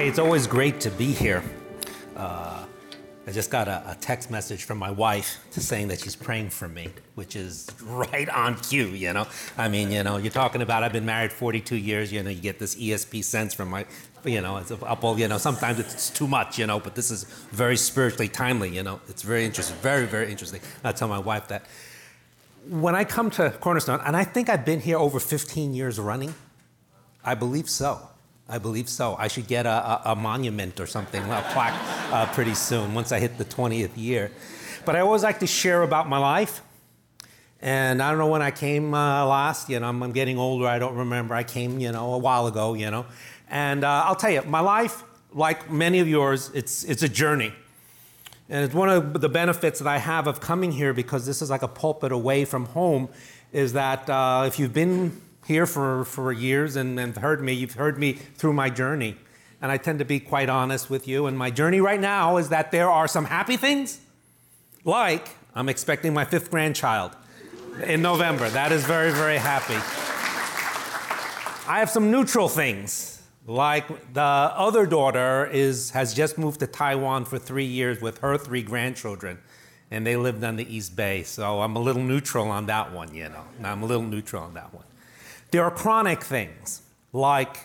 Hey, it's always great to be here. Uh, I just got a, a, text message from my wife saying that she's praying for me, which is right on cue, you know? I mean, you know, you're talking about I've been married 42 years, you know, you get this ESP sense from my, you know, it's up all, you know, sometimes it's too much, you know, but this is very spiritually timely, you know? It's very interesting, very, very interesting. I tell my wife that. When I come to Cornerstone, and I think I've been here over 15 years running, I believe so. I believe so. I should get a, a, a monument or something, a plaque uh, pretty soon once I hit the 20th year. But I always like to share about my life. And I don't know when I came uh, last, you know, I'm, I'm, getting older, I don't remember. I came, you know, a while ago, you know. And uh, I'll tell you, my life, like many of yours, it's, it's a journey. And it's one of the benefits that I have of coming here because this is like a pulpit away from home, is that uh, if you've been here for, for years and, and heard me. You've heard me through my journey. And I tend to be quite honest with you. And my journey right now is that there are some happy things, like I'm expecting my fifth grandchild in November. That is very, very happy. I have some neutral things, like the other daughter is, has just moved to Taiwan for three years with her three grandchildren, and they lived on the East Bay. So I'm a little neutral on that one, you know. I'm a little neutral on that one. There are chronic things, like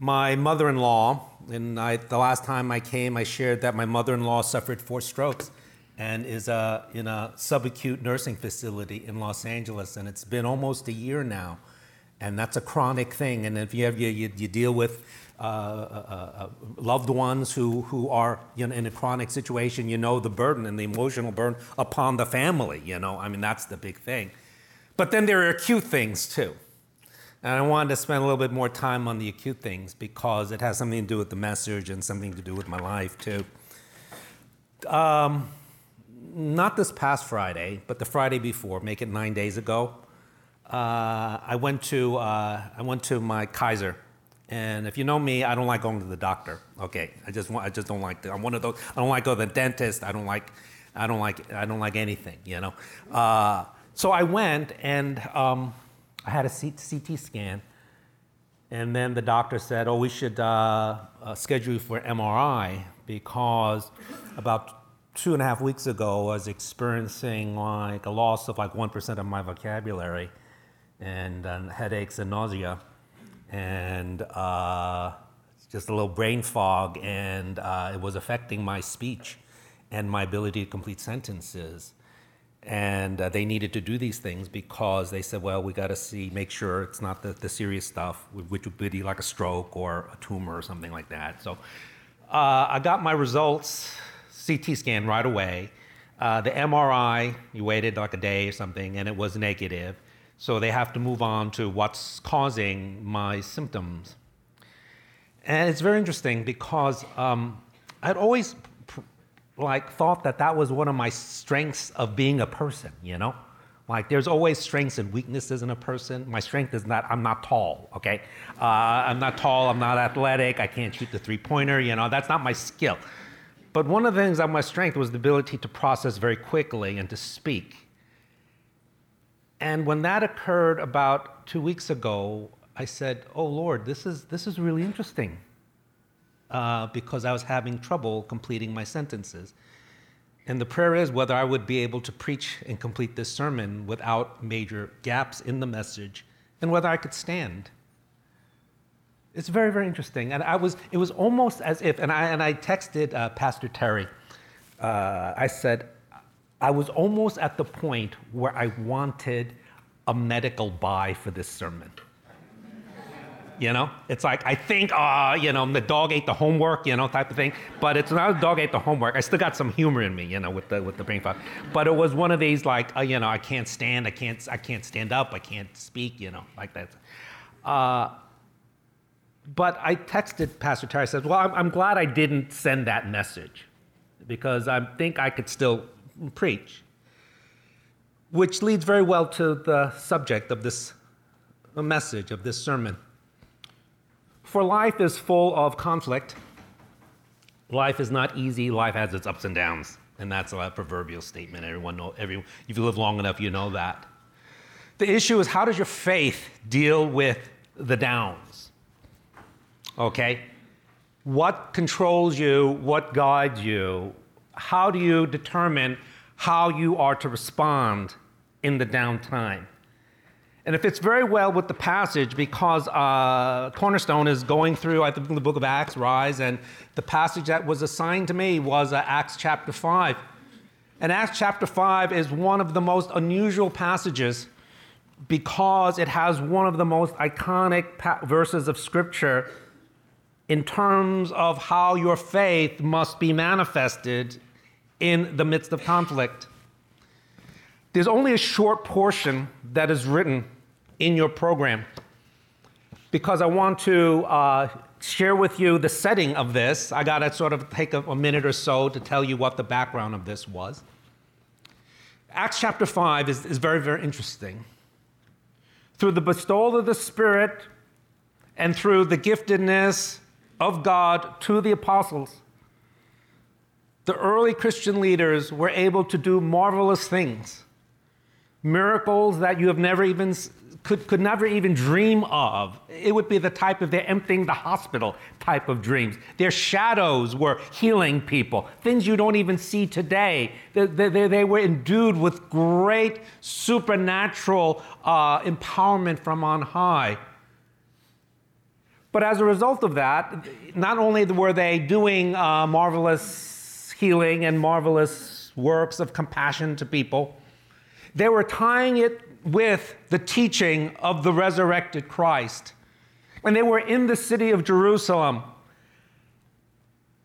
my mother in law. And I, the last time I came, I shared that my mother in law suffered four strokes and is uh, in a subacute nursing facility in Los Angeles. And it's been almost a year now. And that's a chronic thing. And if you, have, you, you, deal with uh, uh, uh, loved ones who, who are you know, in a chronic situation, you know the burden and the emotional burden upon the family. You know, I mean, that's the big thing. But then there are acute things too. And I wanted to spend a little bit more time on the acute things because it has something to do with the message and something to do with my life too. Um, not this past Friday, but the Friday before, make it nine days ago. Uh, I went to uh, I went to my Kaiser, and if you know me, I don't like going to the doctor. Okay, I just I just don't like. The, I'm one of those. I don't like going to the dentist. I don't like I don't like I don't like anything. You know. Uh, so I went and. Um, I had a CT scan, and then the doctor said, "Oh, we should uh, uh, schedule you for MRI because about two and a half weeks ago, I was experiencing like a loss of like one percent of my vocabulary, and headaches and nausea, and uh, just a little brain fog, and uh, it was affecting my speech and my ability to complete sentences." And uh, they needed to do these things because they said, well, we got to see, make sure it's not the, the serious stuff, which would be like a stroke or a tumor or something like that. So uh, I got my results, CT scan right away. Uh, the MRI, you waited like a day or something, and it was negative. So they have to move on to what's causing my symptoms. And it's very interesting because um, I'd always like thought that that was one of my strengths of being a person, you know? Like there's always strengths and weaknesses in a person. My strength is not I'm not tall, okay? Uh, I'm not tall, I'm not athletic, I can't shoot the three-pointer, you know, that's not my skill. But one of the things that my strength was the ability to process very quickly and to speak. And when that occurred about two weeks ago, I said, Oh Lord, this is, this is really interesting uh, because I was having trouble completing my sentences. And the prayer is whether I would be able to preach and complete this sermon without major gaps in the message and whether I could stand. It's very, very interesting. And I was, it was almost as if, and I, and I texted uh, Pastor Terry. Uh, I said, I was almost at the point where I wanted a medical bye for this sermon. You know, it's like I think, ah, uh, you know, the dog ate the homework, you know, type of thing. But it's not a dog ate the homework. I still got some humor in me, you know, with the with the brain fog. But it was one of these like, uh, you know, I can't stand, I can't, I can't stand up, I can't speak, you know, like that. Uh, but I texted Pastor Terry. Said, well, I'm, I'm glad I didn't send that message because I think I could still preach. Which leads very well to the subject of this message of this sermon. For life is full of conflict. Life is not easy. Life has its ups and downs. And that's a proverbial statement. Everyone know, every, if you live long enough, you know that. The issue is how does your faith deal with the downs? Okay? what controls you, what guides you, how do you determine how you are to respond in the downtime? And it fits very well with the passage because uh, Cornerstone is going through, I think, the book of Acts, Rise, and the passage that was assigned to me was uh, Acts chapter 5. And Acts chapter 5 is one of the most unusual passages because it has one of the most iconic pa- verses of Scripture in terms of how your faith must be manifested in the midst of conflict. There's only a short portion that is written in your program because I want to uh, share with you the setting of this. I got to sort of take a, a minute or so to tell you what the background of this was. Acts chapter 5 is, is very, very interesting. Through the bestowal of the Spirit and through the giftedness of God to the apostles, the early Christian leaders were able to do marvelous things, miracles that you have never even could, could never even dream of. It would be the type of they're emptying the hospital type of dreams. Their shadows were healing people, things you don't even see today. They, they, they were endued with great supernatural uh, empowerment from on high. But as a result of that, not only were they doing uh, marvelous healing and marvelous works of compassion to people, they were tying it with the teaching of the resurrected Christ. When they were in the city of Jerusalem,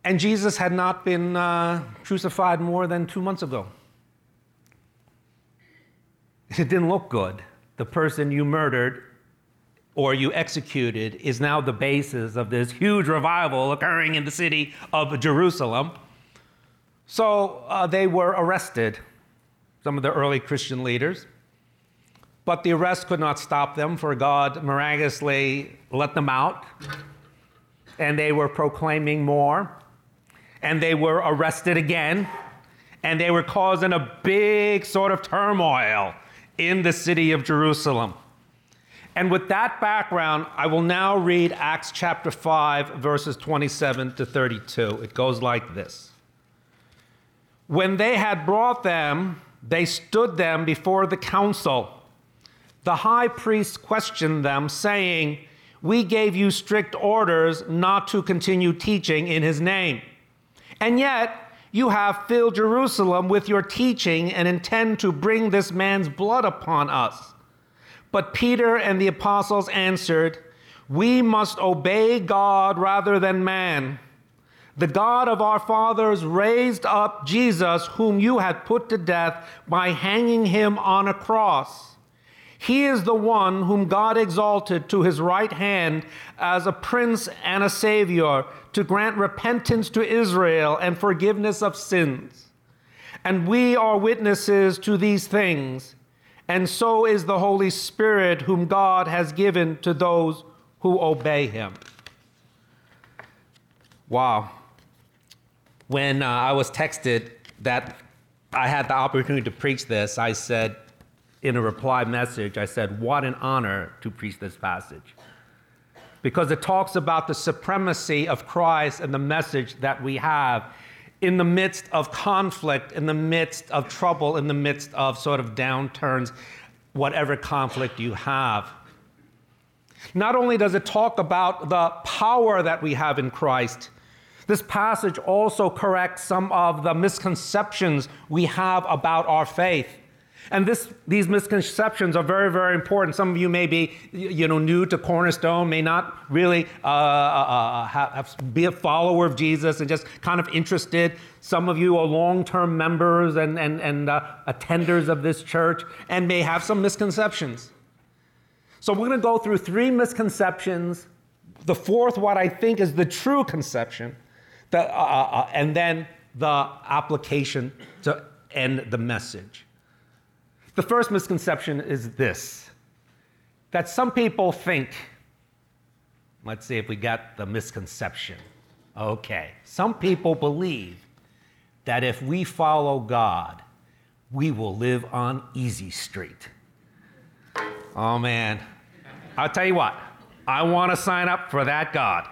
and Jesus had not been uh, crucified more than two months ago. It didn't look good. The person you murdered or you executed is now the basis of this huge revival occurring in the city of Jerusalem. So uh, they were arrested, some of the early Christian leaders. But the arrest could not stop them, for God miraculously let them out. And they were proclaiming more. And they were arrested again. And they were causing a big sort of turmoil in the city of Jerusalem. And with that background, I will now read Acts chapter 5, verses 27 to 32. It goes like this When they had brought them, they stood them before the council the high priest questioned them, saying, We gave you strict orders not to continue teaching in his name. And yet, you have filled Jerusalem with your teaching and intend to bring this man's blood upon us. But Peter and the apostles answered, We must obey God rather than man. The God of our fathers raised up Jesus, whom you had put to death by hanging him on a cross. He is the one whom God exalted to his right hand as a prince and a savior to grant repentance to Israel and forgiveness of sins. And we are witnesses to these things, and so is the Holy Spirit, whom God has given to those who obey him. Wow. When uh, I was texted that I had the opportunity to preach this, I said, in a reply message, I said, What an honor to preach this passage. Because it talks about the supremacy of Christ and the message that we have in the midst of conflict, in the midst of trouble, in the midst of sort of downturns, whatever conflict you have. Not only does it talk about the power that we have in Christ, this passage also corrects some of the misconceptions we have about our faith. And this, these misconceptions are very, very important. Some of you may be, you know, new to Cornerstone, may not really uh, uh, uh have, have, be a follower of Jesus and just kind of interested. Some of you are long-term members and, and, and uh, attenders of this church and may have some misconceptions. So we're going to go through three misconceptions. The fourth, what I think is the true conception, the, uh, uh, and then the application to end the message. The first misconception is this that some people think, let's see if we got the misconception. Okay, some people believe that if we follow God, we will live on easy street. Oh man, I'll tell you what, I want to sign up for that God.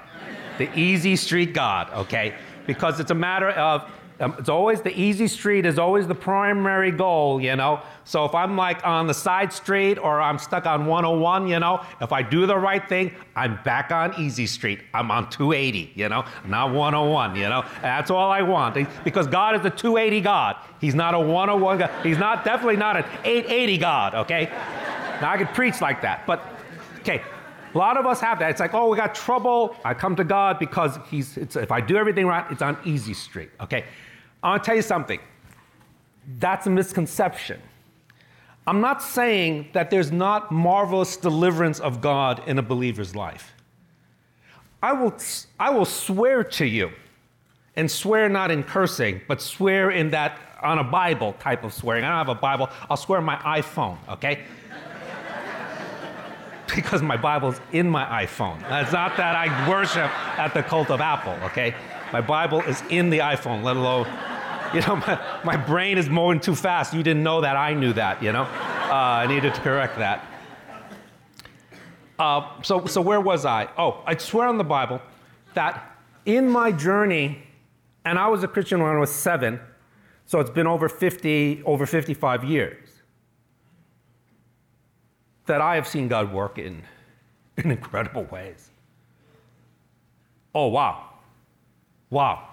The easy street God, okay? Because it's a matter of um, it's always the easy street is always the primary goal, you know. So if I'm like on the side street or I'm stuck on 101, you know, if I do the right thing, I'm back on easy street. I'm on 280, you know, not 101, you know. That's all I want because God is a 280 God. He's not a 101 God. He's not definitely not an 880 God, okay? Now I could preach like that, but okay. A lot of us have that. It's like, oh, we got trouble. I come to God because He's. if I do everything right, it's on easy street. Okay, I want to tell you something. That's a misconception. I'm not saying that there's not marvelous deliverance of God in a believer's life. I will, I will swear to you, and swear not in cursing, but swear in that on a Bible type of swearing. I don't have a Bible, I'll swear on my iPhone, okay? Because my Bible's in my iPhone. It's not that I worship at the cult of Apple, okay? My Bible is in the iPhone, let alone you know, my, my brain is moving too fast. You didn't know that. I knew that, you know. Uh, I needed to correct that. Uh, so, so where was I? Oh, I swear on the Bible that in my journey, and I was a Christian when I was seven, so it's been over 50, over 55 years, that I have seen God work in, in incredible ways. Oh, wow. Wow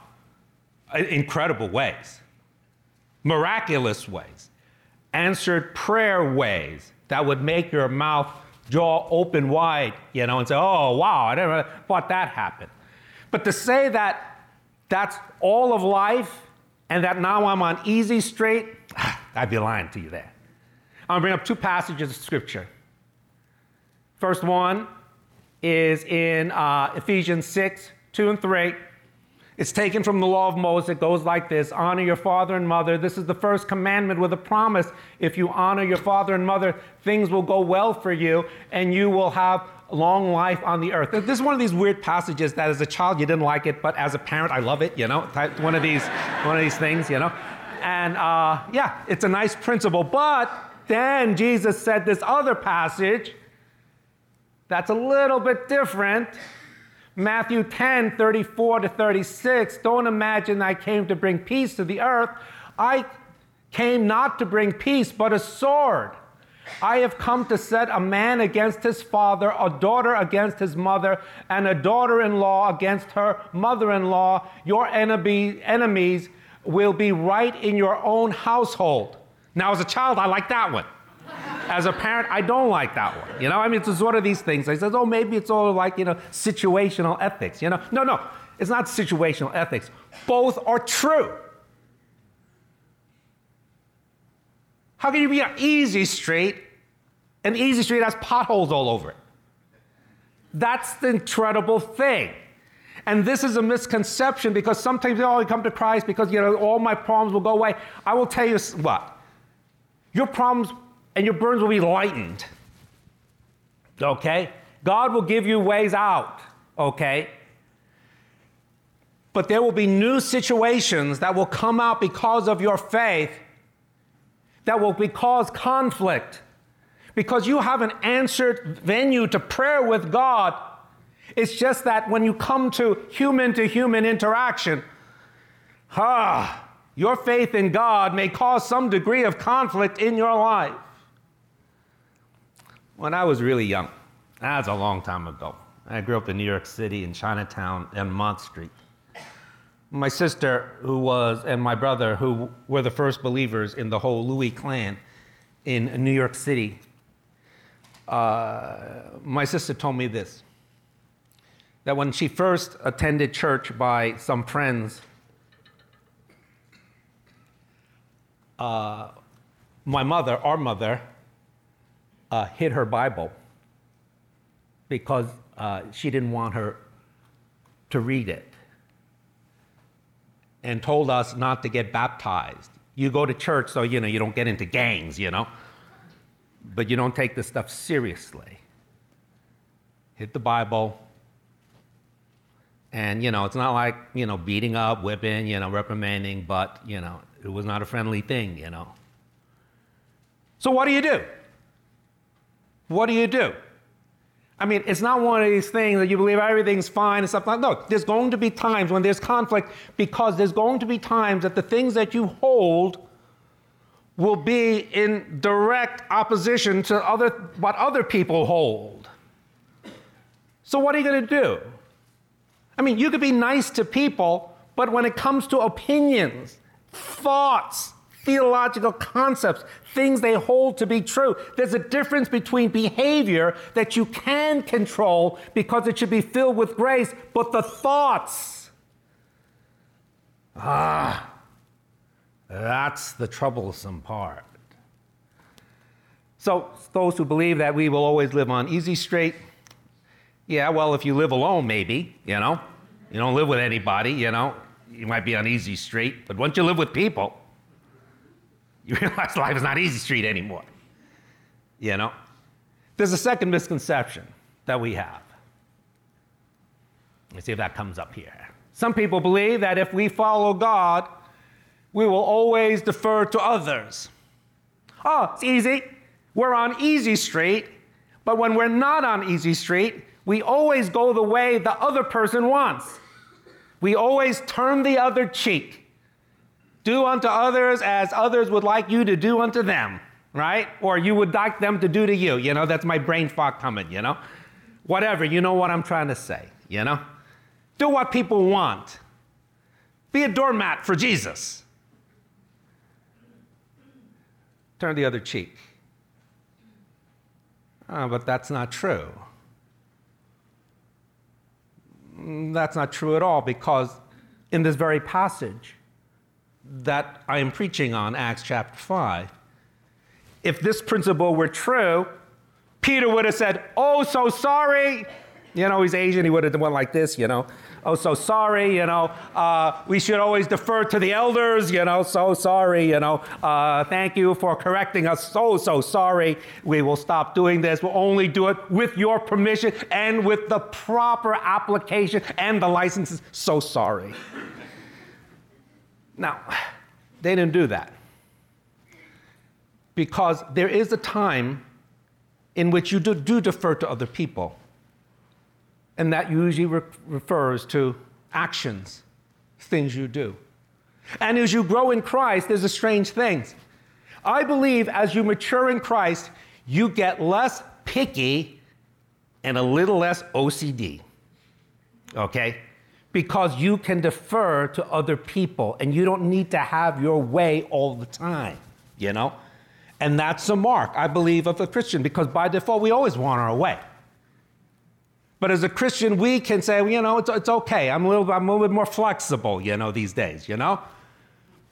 incredible ways, miraculous ways, answered prayer ways that would make your mouth jaw open wide, you know, and say, oh, wow, I never thought that happened. But to say that that's all of life and that now I'm on easy straight, I'd be lying to you there. I'm gonna bring up two passages of scripture. First one is in uh, Ephesians 6, 2 and 3. It's taken from the law of Moses. It goes like this Honor your father and mother. This is the first commandment with a promise. If you honor your father and mother, things will go well for you and you will have long life on the earth. This is one of these weird passages that as a child you didn't like it, but as a parent I love it, you know, one of these, one of these things, you know. And uh, yeah, it's a nice principle. But then Jesus said this other passage that's a little bit different. Matthew 10, 34 to 36. Don't imagine I came to bring peace to the earth. I came not to bring peace, but a sword. I have come to set a man against his father, a daughter against his mother, and a daughter in law against her mother in law. Your enemy, enemies will be right in your own household. Now, as a child, I like that one. As a parent, I don't like that one. You know, I mean, it's sort of these things. I says, oh, maybe it's all like, you know, situational ethics. You know, no, no, it's not situational ethics. Both are true. How can you be an easy street and easy street has potholes all over it? That's the incredible thing. And this is a misconception because sometimes, oh, I come to Christ because, you know, all my problems will go away. I will tell you what, your problems and your burdens will be lightened. Okay? God will give you ways out. Okay? But there will be new situations that will come out because of your faith that will cause conflict. Because you have an answered venue to prayer with God. It's just that when you come to human to human interaction, ah, your faith in God may cause some degree of conflict in your life when I was really young. That's a long time ago. I grew up in New York City in Chinatown and Mott Street. My sister, who was, and my brother, who were the first believers in the whole Louis clan in New York City, uh, my sister told me this that when she first attended church by some friends, uh, my mother, our mother, uh, hid her Bible because uh, she didn't want her to read it and told us not to get baptized. You go to church so you know you don't get into gangs, you know, but you don't take this stuff seriously. Hit the Bible, and you know it's not like you know beating up, whipping, you know, reprimanding, but you know it was not a friendly thing, you know. So what do you do? What do you do? I mean, it's not one of these things that you believe everything's fine and stuff like that. No, there's going to be times when there's conflict because there's going to be times that the things that you hold will be in direct opposition to other, what other people hold. So, what are you going to do? I mean, you could be nice to people, but when it comes to opinions, thoughts, theological concepts, things they hold to be true. There's a difference between behavior that you can control because it should be filled with grace, but the thoughts, ah, that's the troublesome part. So, those who believe that we will always live on easy street, yeah, well, if you live alone, maybe, you know, you don't live with anybody, you know, you might be on easy street, but once you live with people, you realize life is not easy street anymore. You know? There's a second misconception that we have. Let's see if that comes up here. Some people believe that if we follow God, we will always defer to others. Oh, it's easy. We're on easy street, but when we're not on easy street, we always go the way the other person wants. We always turn the other cheek. Do unto others as others would like you to do unto them, right? Or you would like them to do to you. You know, that's my brain fog coming, you know? Whatever, you know what I'm trying to say, you know? Do what people want. Be a doormat for Jesus. Turn the other cheek. Oh, but that's not true. That's not true at all because in this very passage, that I am preaching on, Acts chapter 5. If this principle were true, Peter would have said, Oh, so sorry. You know, he's Asian, he would have went like this, you know. Oh, so sorry, you know. Uh, we should always defer to the elders, you know. So sorry, you know. Uh, thank you for correcting us. So, so sorry. We will stop doing this. We'll only do it with your permission and with the proper application and the licenses. So sorry. Now, they didn't do that because there is a time in which you do, do defer to other people, and that usually re- refers to actions, things you do. And as you grow in Christ, there's a strange thing. I believe as you mature in Christ, you get less picky and a little less OCD. Okay? Because you can defer to other people and you don't need to have your way all the time, you know? And that's a mark, I believe, of a Christian because by default, we always want our way. But as a Christian, we can say, well, you know, it's, it's okay. I'm a, little, I'm a little bit more flexible, you know, these days, you know?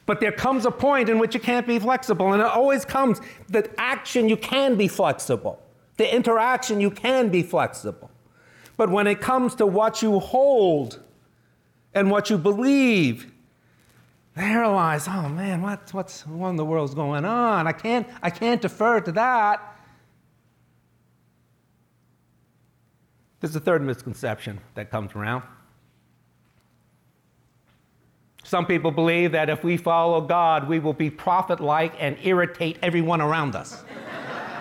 But there comes a point in which you can't be flexible. And it always comes that action, you can be flexible. The interaction, you can be flexible. But when it comes to what you hold, and what you believe. They realize, oh man, what, what's what in the world's going on? I can't, I can't defer to that. There's a third misconception that comes around. Some people believe that if we follow God, we will be prophet like and irritate everyone around us.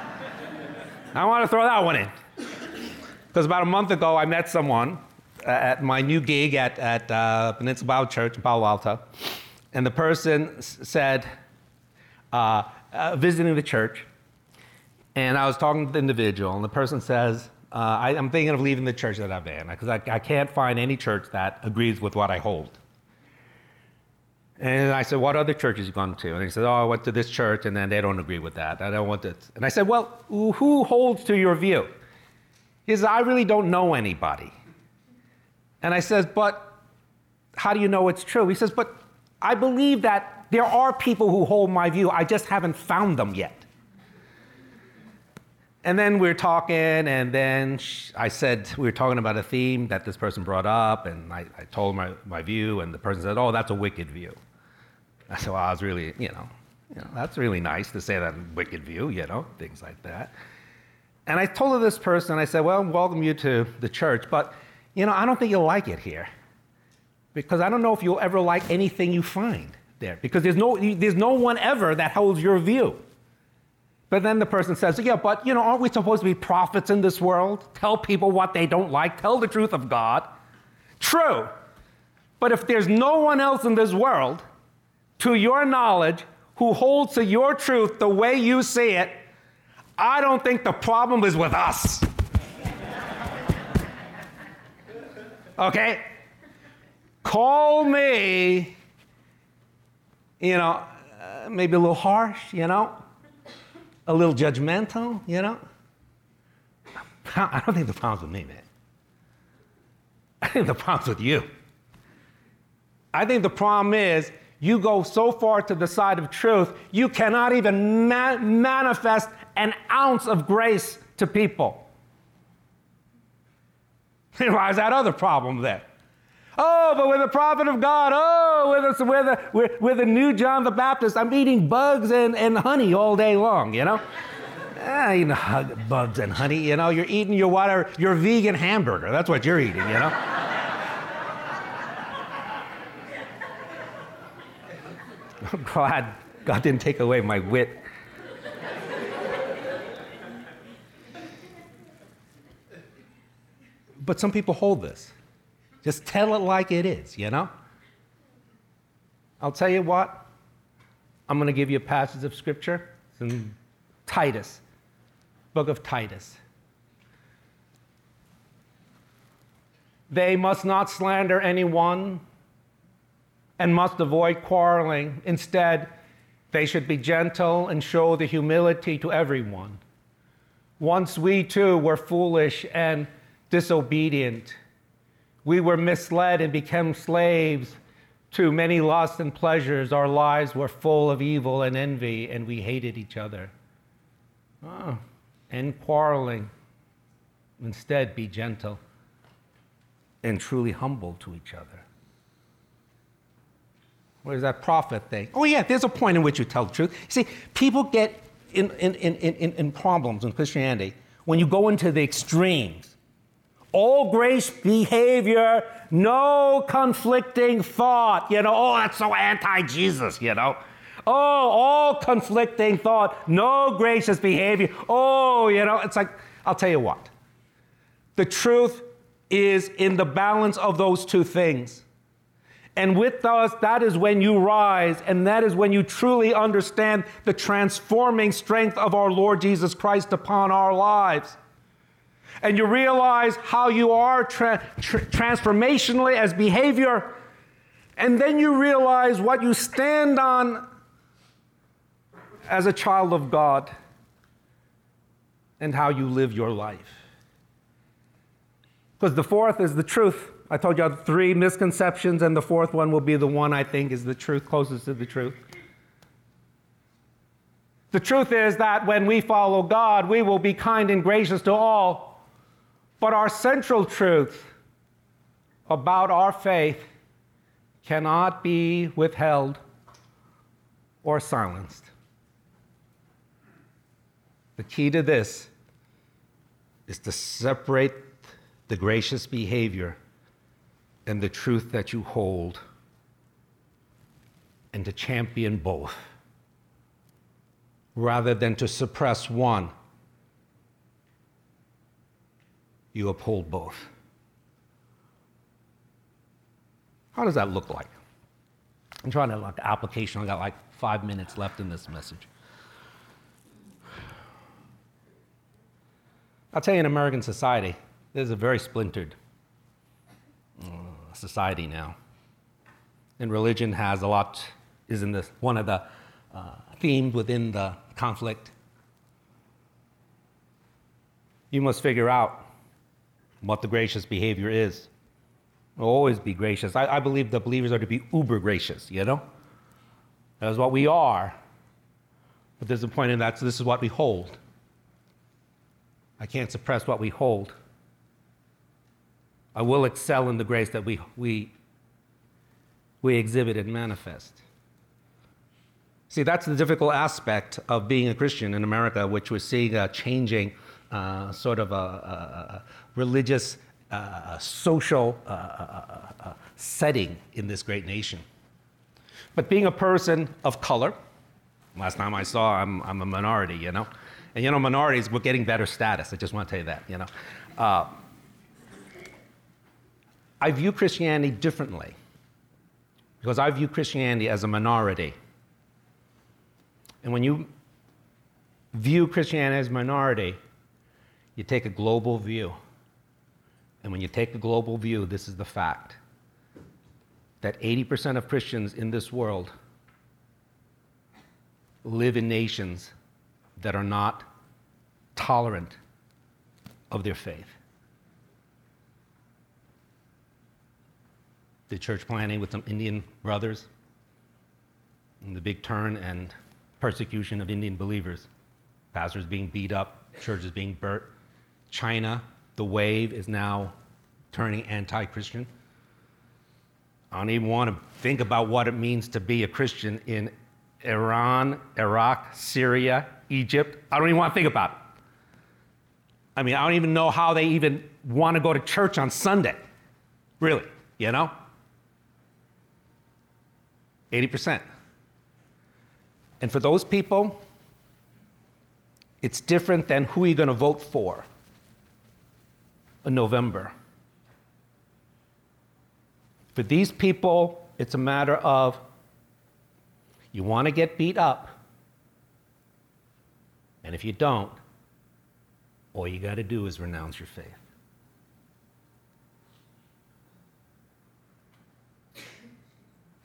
I want to throw that one in. Because about a month ago, I met someone at my new gig at, at uh, Peninsula Bible Church in Palo Alto, and the person said, uh, uh, visiting the church, and I was talking to the individual, and the person says, uh, I, am thinking of leaving the church that I'm in because I, I can't find any church that agrees with what I hold. And I said, What other churches you gone to? And he said, Oh, I went to this church, and then they don't agree with that. I don't want this. And I said, Well, who holds to your view? He said, I really don't know anybody. And I says, But how do you know it's true? He says, But I believe that there are people who hold my view. I just haven't found them yet. And then we are talking, and then I said, we were talking about a theme that this person brought up, and I, I told my, my view, and the person said, Oh, that's a wicked view. I said, Well, I was really, you know, you know, that's really nice to say that wicked view, you know, things like that. And I told this person, I said, Well, welcome you to the church, but you know, I don't think you'll like it here because I don't know if you'll ever like anything you find there because there's no, there's no one ever that holds your view. But then the person says, Yeah, but you know, aren't we supposed to be prophets in this world? Tell people what they don't like, tell the truth of God. True. But if there's no one else in this world, to your knowledge, who holds to your truth the way you see it, I don't think the problem is with us. Okay? Call me, you know, uh, maybe a little harsh, you know, a little judgmental, you know. I don't think the problem's with me, man. I think the problem's with you. I think the problem is you go so far to the side of truth, you cannot even ma- manifest an ounce of grace to people. Why is that other problem there? Oh, but we're the prophet of God. Oh, we're the, we're the, we're, we're the new John the Baptist. I'm eating bugs and, and honey all day long, you know? ah, you know, bugs and honey, you know? You're eating your water, your vegan hamburger. That's what you're eating, you know? I'm glad God didn't take away my wit. But some people hold this. Just tell it like it is, you know? I'll tell you what, I'm going to give you a passage of scripture. It's in Titus, book of Titus. They must not slander anyone and must avoid quarreling. Instead, they should be gentle and show the humility to everyone. Once we too were foolish and disobedient. We were misled and became slaves to many lusts and pleasures. Our lives were full of evil and envy, and we hated each other. Oh, and quarreling. Instead, be gentle and truly humble to each other. What is that prophet thing? Oh, yeah, there's a point in which you tell the truth. See, people get in, in, in, in, in problems in Christianity when you go into the extremes. All grace behavior, no conflicting thought. You know, oh, that's so anti Jesus, you know. Oh, all conflicting thought, no gracious behavior. Oh, you know, it's like, I'll tell you what. The truth is in the balance of those two things. And with us, that is when you rise, and that is when you truly understand the transforming strength of our Lord Jesus Christ upon our lives. And you realize how you are tra- tra- transformationally as behavior, and then you realize what you stand on as a child of God and how you live your life. Because the fourth is the truth. I told you three misconceptions, and the fourth one will be the one I think is the truth, closest to the truth. The truth is that when we follow God, we will be kind and gracious to all. But our central truth about our faith cannot be withheld or silenced. The key to this is to separate the gracious behavior and the truth that you hold, and to champion both, rather than to suppress one. You uphold both. How does that look like? I'm trying to like application. I got like five minutes left in this message. I'll tell you, in American society, there's a very splintered society now. And religion has a lot, is in this, one of the uh, themes within the conflict. You must figure out what the gracious behavior is. Always be gracious. I, I believe the believers are to be uber gracious, you know? That is what we are. But there's a point in that, so this is what we hold. I can't suppress what we hold. I will excel in the grace that we, we, we exhibit and manifest. See, that's the difficult aspect of being a Christian in America, which we're seeing a changing uh, sort of a, a, a religious, uh, social uh, uh, uh, setting in this great nation. But being a person of color, Last time I saw, I'm, I'm a minority, you know? And you know, minorities, we're getting better status. I just want to tell you that, you know? I view Christianity differently because I view Christianity as a minority. And when you view Christianity as a minority, you take a global view. And when you take a global view, this is the fact that 80% of Christians in this world live in nations that are not tolerant of their faith. The church planting with some Indian brothers, and the big turn and persecution of Indian believers, pastors being beat up, churches being burnt. China, the wave is now turning anti Christian. I don't even want to think about what it means to be a Christian in Iran, Iraq, Syria, Egypt. I don't even want to think about it. I mean, I don't even know how they even want to go to church on Sunday. Really, you know? 80%. And for those people, it's different than who you're going to vote for November. For these people, it's a matter of you want to get beat up. And if you don't, all you got to do is renounce your faith.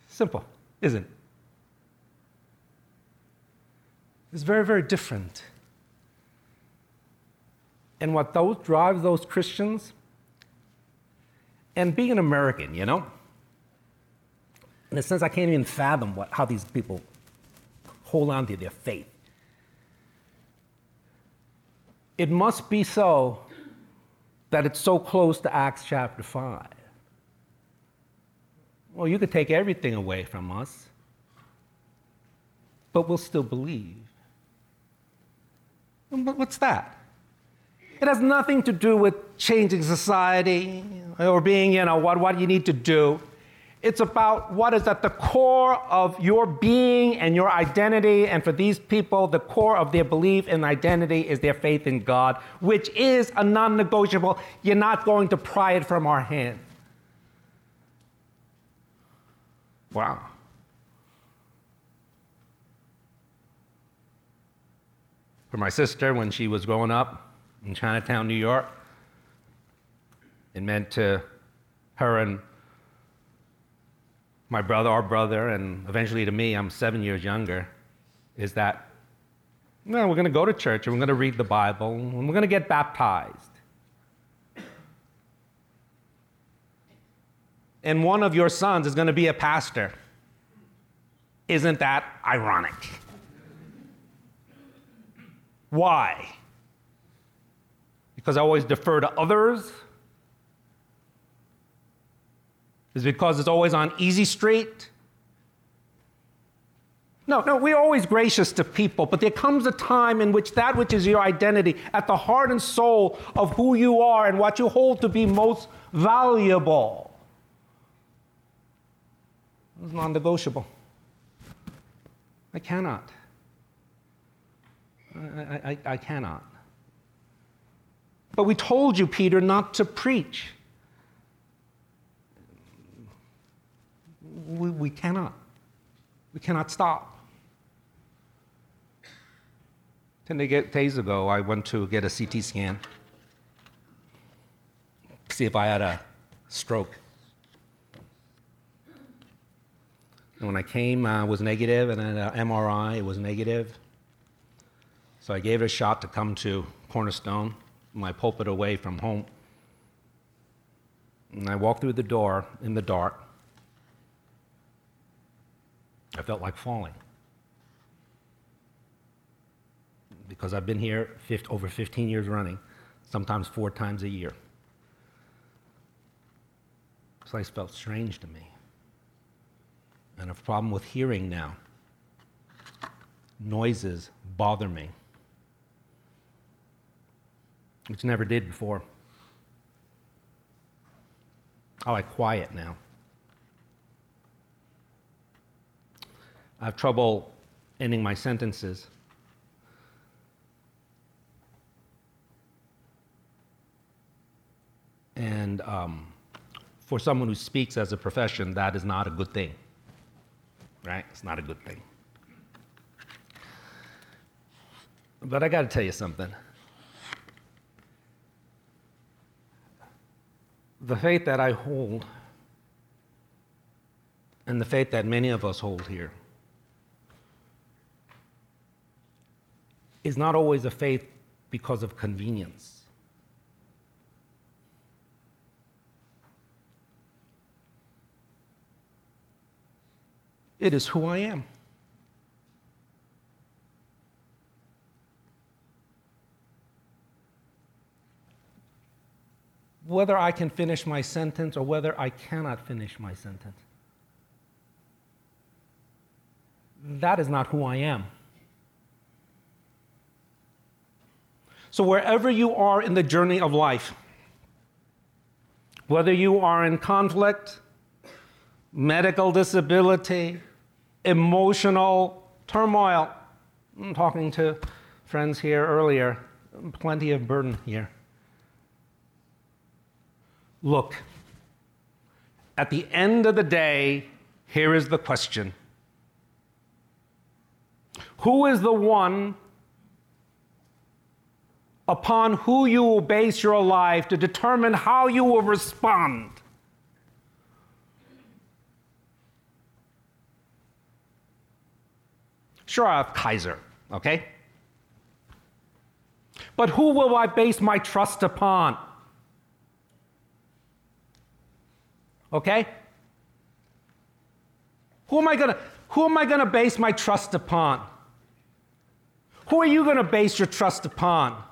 Simple, isn't it? It's very, very different. And what those drives those Christians, and being an American, you know, in a sense, I can't even fathom what, how these people hold on to their faith. It must be so that it's so close to Acts chapter 5. Well, you could take everything away from us, but we'll still believe. What's that? It has nothing to do with changing society or being, you know, what, what you need to do. It's about what is at the core of your being and your identity. And for these people, the core of their belief and identity is their faith in God, which is a non negotiable. You're not going to pry it from our hand. Wow. For my sister, when she was growing up in Chinatown, New York, it meant to her and my brother, our brother, and eventually to me, I'm seven years younger, is that well, we're going to go to church and we're going to read the Bible and we're going to get baptized. And one of your sons is going to be a pastor. Isn't that ironic? Why? Because I always defer to others? Is because it's always on easy street? No, no, we're always gracious to people, but there comes a time in which that which is your identity, at the heart and soul of who you are and what you hold to be most valuable, is non negotiable. I cannot. I, I, I, cannot. But we told you, Peter, not to preach. we, we cannot. We cannot stop. Ten days ago, I went to get a CT scan, see if I had a stroke. And when I came, uh, was negative, and then an MRI, it was negative. So I gave it a shot to come to Cornerstone, my pulpit away from home. And I walked through the door in the dark. I felt like falling. Because I've been here 50, over 15 years running, sometimes four times a year. This place felt strange to me. And a problem with hearing now. Noises bother me, which never did before. I like quiet now. I have trouble ending my sentences. And um, for someone who speaks as a profession, that is not a good thing. Right? It's not a good thing. But I got to tell you something. The faith that I hold, and the faith that many of us hold here, is not always a faith because of convenience. It is who I am. Whether I can finish my sentence or whether I cannot finish my sentence, that is not who I am. So, wherever you are in the journey of life, whether you are in conflict, medical disability, emotional turmoil. I'm talking to friends here earlier, plenty of burden here. Look, at the end of the day, here is the question Who is the one upon who you will base your life to determine how you will respond? Sure, I have Kaiser, okay? But who will I base my trust upon? Okay? Who am I gonna who am I gonna base my trust upon? Who are you gonna base your trust upon?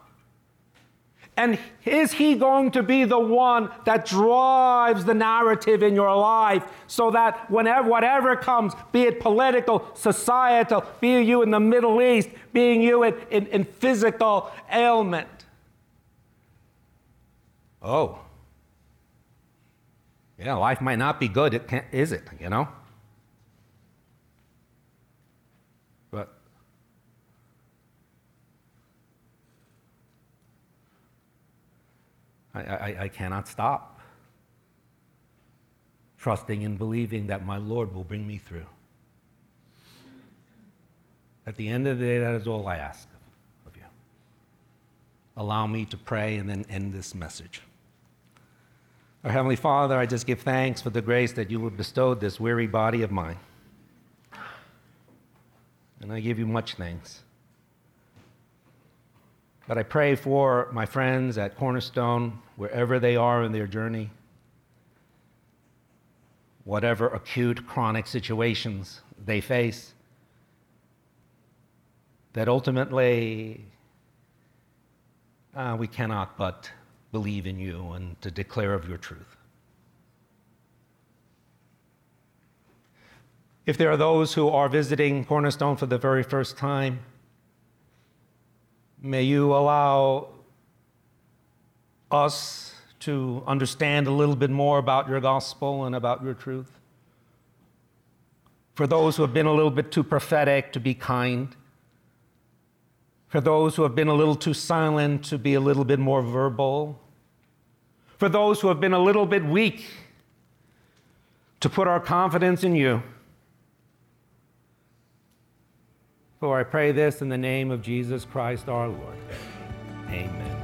And is he going to be the one that drives the narrative in your life so that whenever whatever comes, be it political, societal, be you in the Middle East, being you in, in, in physical ailment? Oh. Yeah, life might not be good, it can't, is it, you know? I, I, I cannot stop trusting and believing that my Lord will bring me through. At the end of the day, that is all I ask of you. Allow me to pray and then end this message. Our Heavenly Father, I just give thanks for the grace that you have bestowed this weary body of mine. And I give you much thanks. But I pray for my friends at Cornerstone, wherever they are in their journey, whatever acute, chronic situations they face, that ultimately uh, we cannot but believe in you and to declare of your truth. If there are those who are visiting Cornerstone for the very first time, May you allow us to understand a little bit more about your gospel and about your truth. For those who have been a little bit too prophetic, to be kind. For those who have been a little too silent, to be a little bit more verbal. For those who have been a little bit weak, to put our confidence in you. For I pray this in the name of Jesus Christ our Lord. Amen.